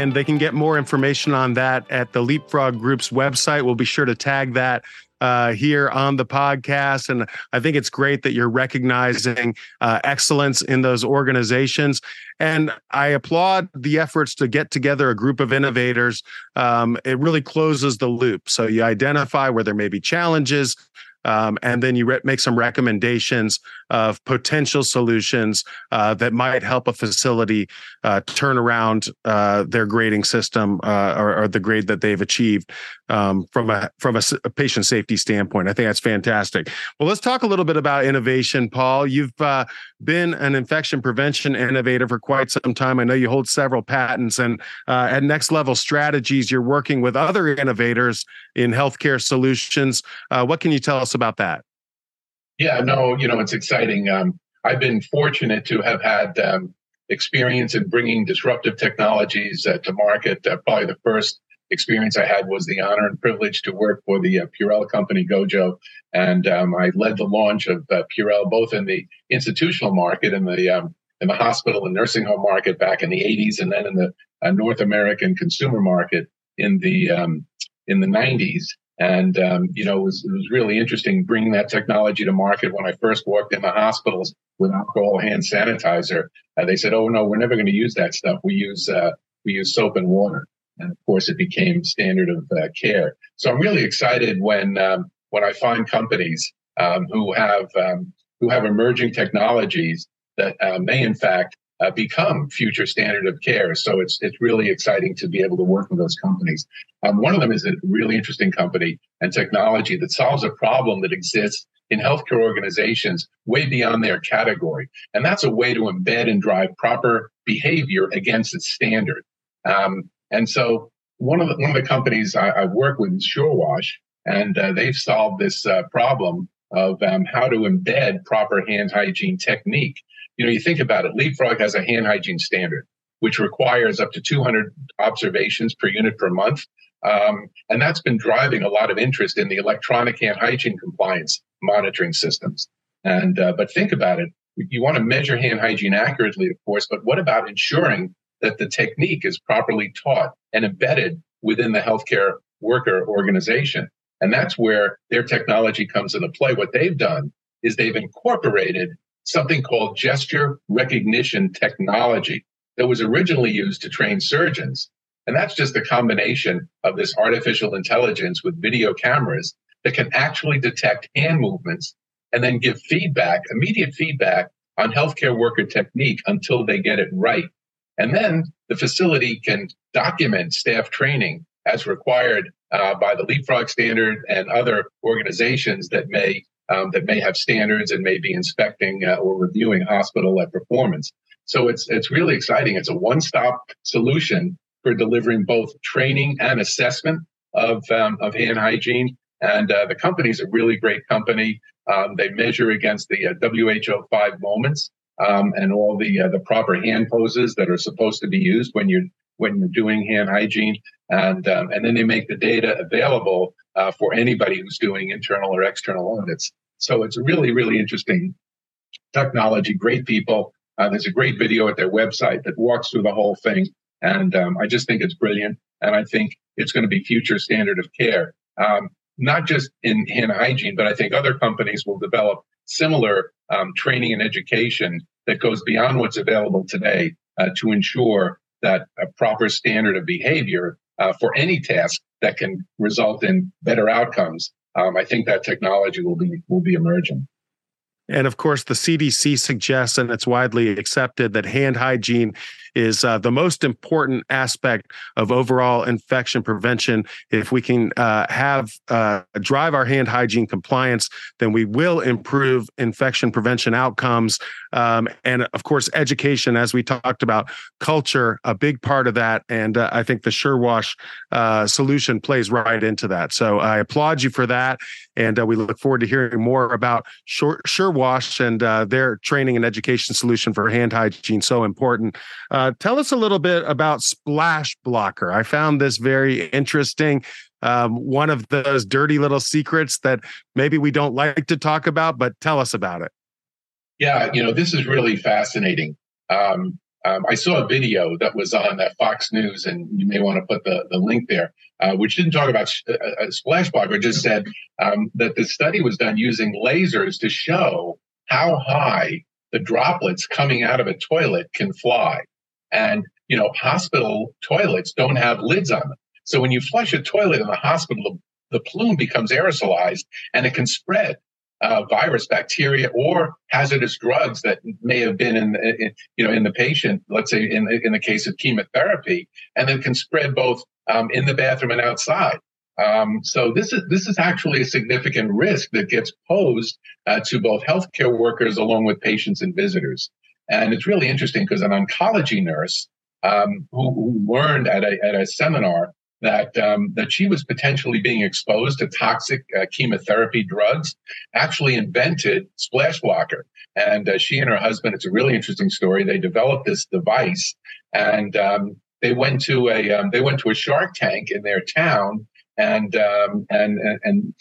And they can get more information on that at the Leapfrog Group's website. We'll be sure to tag that uh, here on the podcast. And I think it's great that you're recognizing uh, excellence in those organizations. And I applaud the efforts to get together a group of innovators. Um, it really closes the loop. So you identify where there may be challenges, um, and then you re- make some recommendations of potential solutions uh, that might help a facility uh, turn around uh, their grading system uh, or, or, the grade that they've achieved um, from a from a, a, patient safety standpoint. I think that's fantastic. Well, let's talk a little bit about innovation, Paul. You've uh, been an infection prevention innovator for quite some time. I know you hold several patents, and uh, at Next Level Strategies, you're working with other innovators in healthcare solutions. what can you tell us about that? Yeah, no, you know, it's exciting. Um, I've been fortunate to have had um, experience in bringing disruptive technologies uh, to market. Uh, probably the first experience I had was the honor and privilege to work for the uh, Purell company, Gojo. And um, I led the launch of uh, Purell both in the institutional market and the um, in the hospital and nursing home market back in the 80s, and then in the uh, North American consumer market in the um, in the 90s. And, um, you know, it was, it was really interesting bringing that technology to market when I first walked in the hospitals with alcohol hand sanitizer. Uh, they said, oh, no, we're never going to use that stuff. We use, uh, we use soap and water. And of course, it became standard of uh, care. So I'm really excited when, um, when I find companies um, who have, um, who have emerging technologies that uh, may, in fact, uh, become future standard of care. So it's it's really exciting to be able to work with those companies. Um, one of them is a really interesting company and technology that solves a problem that exists in healthcare organizations way beyond their category, and that's a way to embed and drive proper behavior against its standard. Um, and so one of the one of the companies I, I work with is SureWash, and uh, they've solved this uh, problem of um, how to embed proper hand hygiene technique you know, you think about it, Leapfrog has a hand hygiene standard, which requires up to 200 observations per unit per month. Um, and that's been driving a lot of interest in the electronic hand hygiene compliance monitoring systems. And, uh, but think about it. You want to measure hand hygiene accurately, of course, but what about ensuring that the technique is properly taught and embedded within the healthcare worker organization? And that's where their technology comes into play. What they've done is they've incorporated something called gesture recognition technology that was originally used to train surgeons. And that's just a combination of this artificial intelligence with video cameras that can actually detect hand movements and then give feedback, immediate feedback on healthcare worker technique until they get it right. And then the facility can document staff training as required uh, by the Leapfrog standard and other organizations that may um, that may have standards and may be inspecting uh, or reviewing hospital performance. So it's it's really exciting. It's a one-stop solution for delivering both training and assessment of um, of hand hygiene. And uh, the company is a really great company. Um, they measure against the uh, WHO five moments um, and all the uh, the proper hand poses that are supposed to be used when you're when you're doing hand hygiene, and um, and then they make the data available uh, for anybody who's doing internal or external audits. So it's really, really interesting technology, great people. Uh, there's a great video at their website that walks through the whole thing. And um, I just think it's brilliant. And I think it's going to be future standard of care, um, not just in hand hygiene, but I think other companies will develop similar um, training and education that goes beyond what's available today uh, to ensure that a proper standard of behavior uh, for any task that can result in better outcomes um, I think that technology will be will be emerging. And of course, the CDC suggests, and it's widely accepted, that hand hygiene is uh, the most important aspect of overall infection prevention. If we can uh, have uh, drive our hand hygiene compliance, then we will improve infection prevention outcomes. Um, and of course, education, as we talked about, culture, a big part of that. And uh, I think the SureWash uh, solution plays right into that. So I applaud you for that. And uh, we look forward to hearing more about Sure, SureWash and their training and education solution for hand hygiene. So important. Uh, tell us a little bit about Splash Blocker. I found this very interesting. Um, one of those dirty little secrets that maybe we don't like to talk about, but tell us about it. Yeah, you know, this is really fascinating. Um, Um, I saw a video that was on that Fox News, and you may want to put the, the link there, uh, which didn't talk about sh- uh, uh splash blocker, just said um, that the study was done using lasers to show how high the droplets coming out of a toilet can fly. And, you know, hospital toilets don't have lids on them. So when you flush a toilet in the hospital, the plume becomes aerosolized and it can spread uh, virus, bacteria, or hazardous drugs that may have been in, in, you know in the patient. Let's say in in the case of chemotherapy, and then can spread both um, in the bathroom and outside. Um, so this is this is actually a significant risk that gets posed uh, to both healthcare workers along with patients and visitors. And it's really interesting because an oncology nurse um, who, who, learned at a, at a seminar that um, that she was potentially being exposed to toxic uh, chemotherapy drugs, actually invented Splash Blocker. And uh, she and her husband, it's a really interesting story. They developed this device, and um, they went to a um, they went to a Shark Tank in their town, and um, and and, and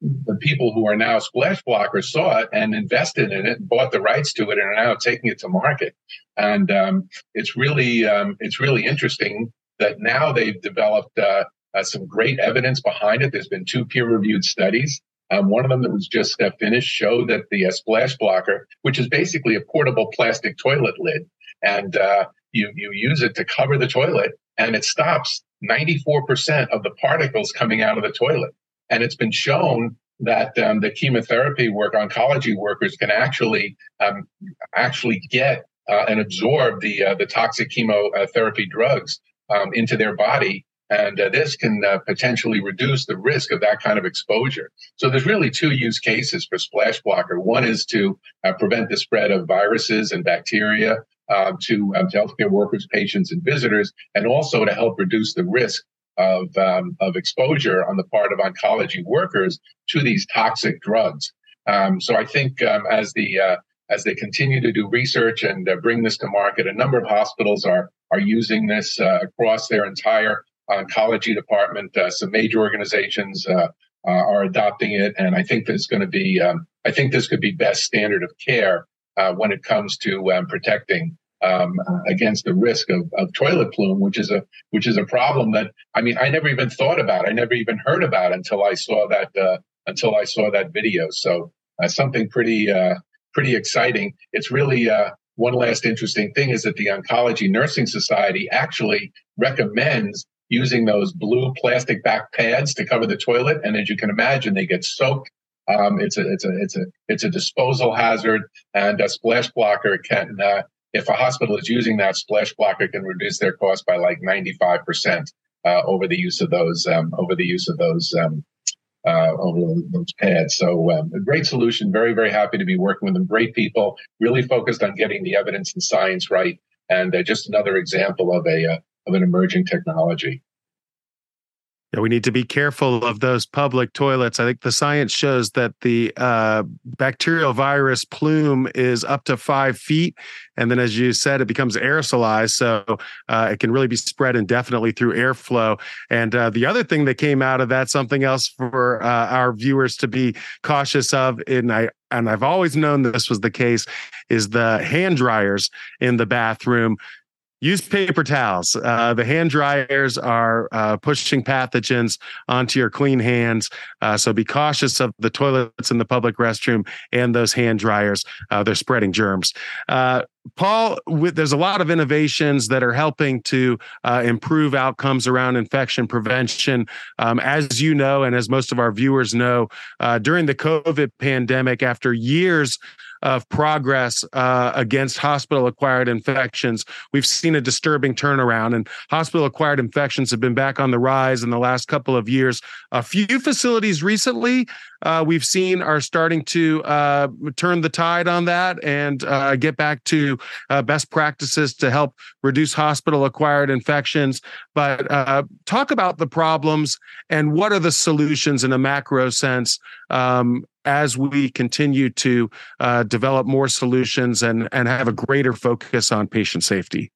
the people who are now splash blockers saw it and invested in it, and bought the rights to it, and are now taking it to market. And um, it's really um, it's really interesting that now they've developed uh, uh, some great evidence behind it. There's been two peer-reviewed studies. Um, one of them that was just uh, finished showed that the uh, splash blocker, which is basically a portable plastic toilet lid, and uh, you you use it to cover the toilet, and it stops 94% of the particles coming out of the toilet. And it's been shown that um, the chemotherapy work, oncology workers can actually um, actually get uh, and absorb the uh, the toxic chemotherapy drugs um, into their body. And uh, this can uh, potentially reduce the risk of that kind of exposure. So there's really two use cases for splash blocker. One is to uh, prevent the spread of viruses and bacteria um, to, um, to healthcare workers, patients, and visitors, and also to help reduce the risk of, um, of exposure on the part of oncology workers to these toxic drugs. Um, so I think um, as the uh, as they continue to do research and uh, bring this to market, a number of hospitals are are using this uh, across their entire oncology department. Uh, some major organizations uh, uh, are adopting it, and I think there's going to be um, I think this could be best standard of care when it comes to um, protecting um, against the risk of, of toilet plume, which is a which is a problem that I mean I never even thought about. I never even heard about until I saw that uh, until I saw that video. So uh, something pretty uh, pretty exciting. It's really uh, one last interesting thing is that the Oncology Nursing Society actually recommends using those blue plastic back pads to cover the toilet, and as you can imagine, they get soaked. Um, it's a it's a it's a it's a disposal hazard, and a splash blocker can uh, if a hospital is using that splash blocker can reduce their cost by like 95% uh, over the use of those um, over the use of those um, uh, over those pads. So um, a great solution. Very very happy to be working with them. Great people. Really focused on getting the evidence and science right. And uh, just another example of a uh, of an emerging technology. Yeah, we need to be careful of those public toilets. I think the science shows that the uh, bacterial virus plume is up to five feet. And then, as you said, it becomes aerosolized. So uh, it can really be spread indefinitely through airflow. And uh, the other thing that came out of that, something else for uh, our viewers to be cautious of, and I and I've always known this was the case, is the hand dryers in the bathroom use paper towels. Uh, the hand dryers are uh, pushing pathogens onto your clean hands. Uh, so be cautious of the toilets in the public restroom and those hand dryers. Uh, they're spreading germs. Uh, Paul, there's a lot of innovations that are helping to uh, improve outcomes around infection prevention. Um, as you know, and as most of our viewers know, during the COVID pandemic, after years of progress uh, against hospital acquired infections. We've seen a disturbing turnaround, and hospital acquired infections have been back on the rise in the last couple of years. A few facilities recently uh, we've seen are starting to uh, turn the tide on that and uh, get back to uh, best practices to help reduce hospital acquired infections. But uh, talk about the problems and what are the solutions in a macro sense um, as we continue to uh, develop more solutions and, and have a greater focus on patient safety.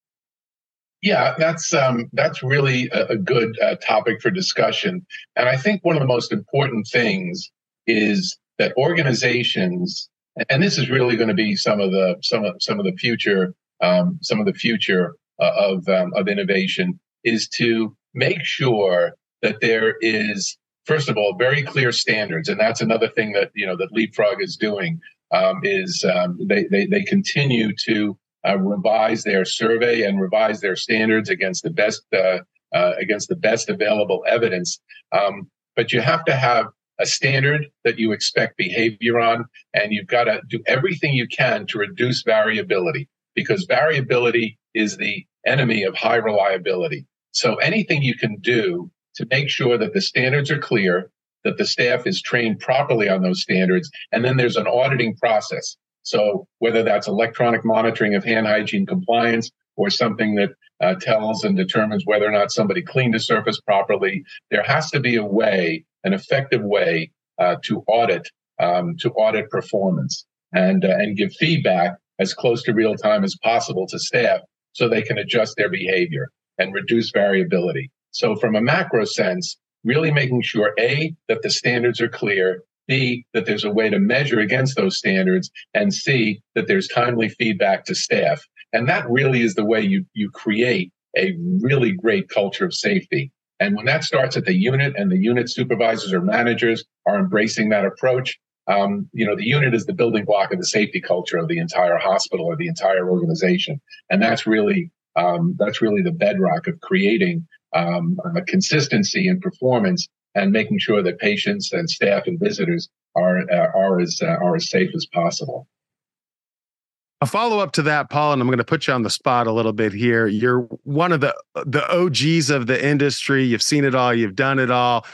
Yeah, that's um, that's really a, a good uh, topic for discussion, and I think one of the most important things is that organizations, and this is really going to be some of the some of some of the future um, some of the future uh, of um, of innovation is to make sure that there is first of all very clear standards, and that's another thing that you know that Leapfrog is doing um, is um, they, they they continue to uh, revise their survey and revise their standards against the best uh, uh, against the best available evidence. Um, but you have to have a standard that you expect behavior on, and you've got to do everything you can to reduce variability because variability is the enemy of high reliability. So anything you can do to make sure that the standards are clear, that the staff is trained properly on those standards, and then there's an auditing process. So whether that's electronic monitoring of hand hygiene compliance or something that uh, tells and determines whether or not somebody cleaned a surface properly, there has to be a way an effective way uh, to audit um, to audit performance and uh, and give feedback as close to real time as possible to staff so they can adjust their behavior and reduce variability. So from a macro sense, really making sure a that the standards are clear, b that there's a way to measure against those standards, and c that there's timely feedback to staff. And that really is the way you you create a really great culture of safety. And when that starts at the unit and the unit supervisors or managers are embracing that approach, um, you know, the unit is the building block of the safety culture of the entire hospital or the entire organization. And that's really, um, that's really the bedrock of creating um, a consistency in performance and making sure that patients and staff and visitors are, uh, are as, uh, are as safe as possible. A follow up to that, Paul, and I'm going to put you on the spot a little bit here. You're one of the the OGs of the industry. You've seen it all. You've done it all.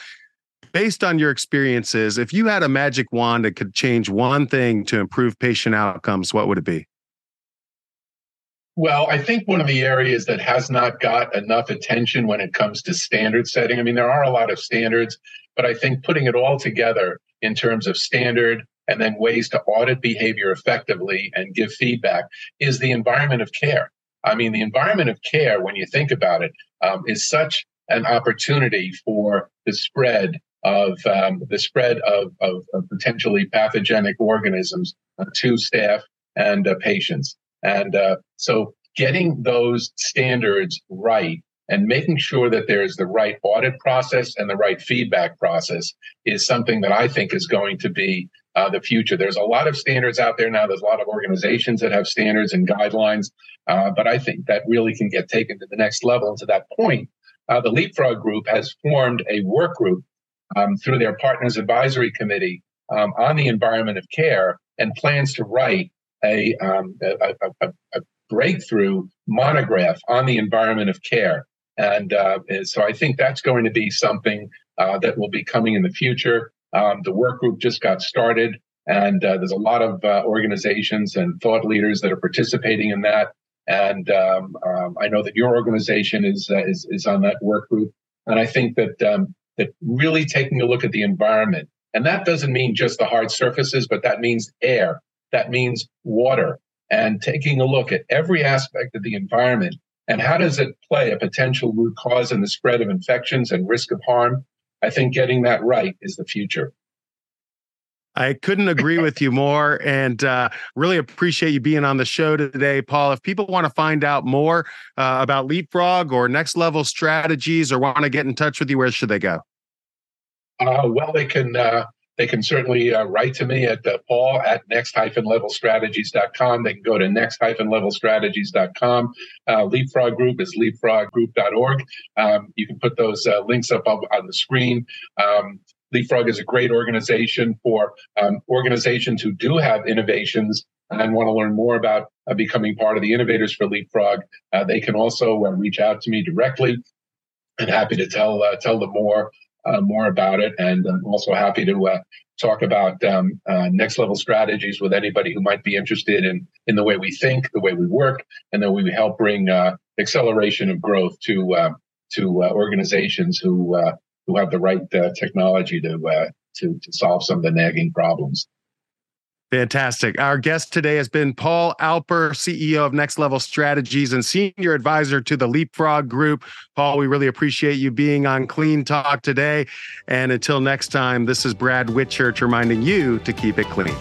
Based on your experiences, if you had a magic wand that could change one thing to improve patient outcomes, what would it be? Well, I think one of the areas that has not got enough attention when it comes to standard setting. I mean, there are a lot of standards, but I think putting it all together in terms of standard, and then ways to audit behavior effectively and give feedback is the environment of care. I mean, the environment of care, when you think about it, um, is such an opportunity for the spread of um, the spread of, of, of, potentially pathogenic organisms to staff and uh, patients. And uh, so, getting those standards right and making sure that there's the right audit process and the right feedback process is something that I think is going to be uh, the future. There's a lot of standards out there now. There's a lot of organizations that have standards and guidelines, uh, but I think that really can get taken to the next level. And to that point, uh, the Leapfrog Group has formed a work group um, through their Partners Advisory Committee um, on the environment of care and plans to write a, um, a, a, a breakthrough monograph on the environment of care. And uh, so I think that's going to be something uh, that will be coming in the future. Um, the work group just got started, and uh, there's a lot of uh, organizations and thought leaders that are participating in that. And um, um, I know that your organization is, uh, is, is on that work group. And I think that um, that really taking a look at the environment, and that doesn't mean just the hard surfaces, but that means air, that means water, and taking a look at every aspect of the environment and how does it play a potential root cause in the spread of infections and risk of harm I think getting that right is the future. I couldn't agree with you more and uh, really appreciate you being on the show today, Paul. If people want to find out more uh, about Leapfrog or next level strategies or want to get in touch with you, where should they go? Uh, well, they can uh, they can certainly uh, write to me at uh, paul at next-levelstrategies.com. They can go to next-levelstrategies.com. Uh, Leapfrog Group is leapfroggroup.org. Um, you can put those uh, links up on, on the screen. Um, Leapfrog is a great organization for um, organizations who do have innovations and want to learn more about uh, becoming part of the innovators for Leapfrog. Uh, they can also uh, reach out to me directly and happy to tell uh, tell them more uh, more about it. And I'm also happy to uh, talk about um, uh, next level strategies with anybody who might be interested in in the way we think, the way we work, and then we help bring uh, acceleration of growth to uh, to uh, organizations who who have the right technology to to to solve some of the nagging problems. Fantastic. Our guest today has been Paul Alper, CEO of Next Level Strategies and senior advisor to the Leapfrog Group. Paul, we really appreciate you being on Clean Talk today. And until next time, this is Brad Whitchurch reminding you to keep it clean.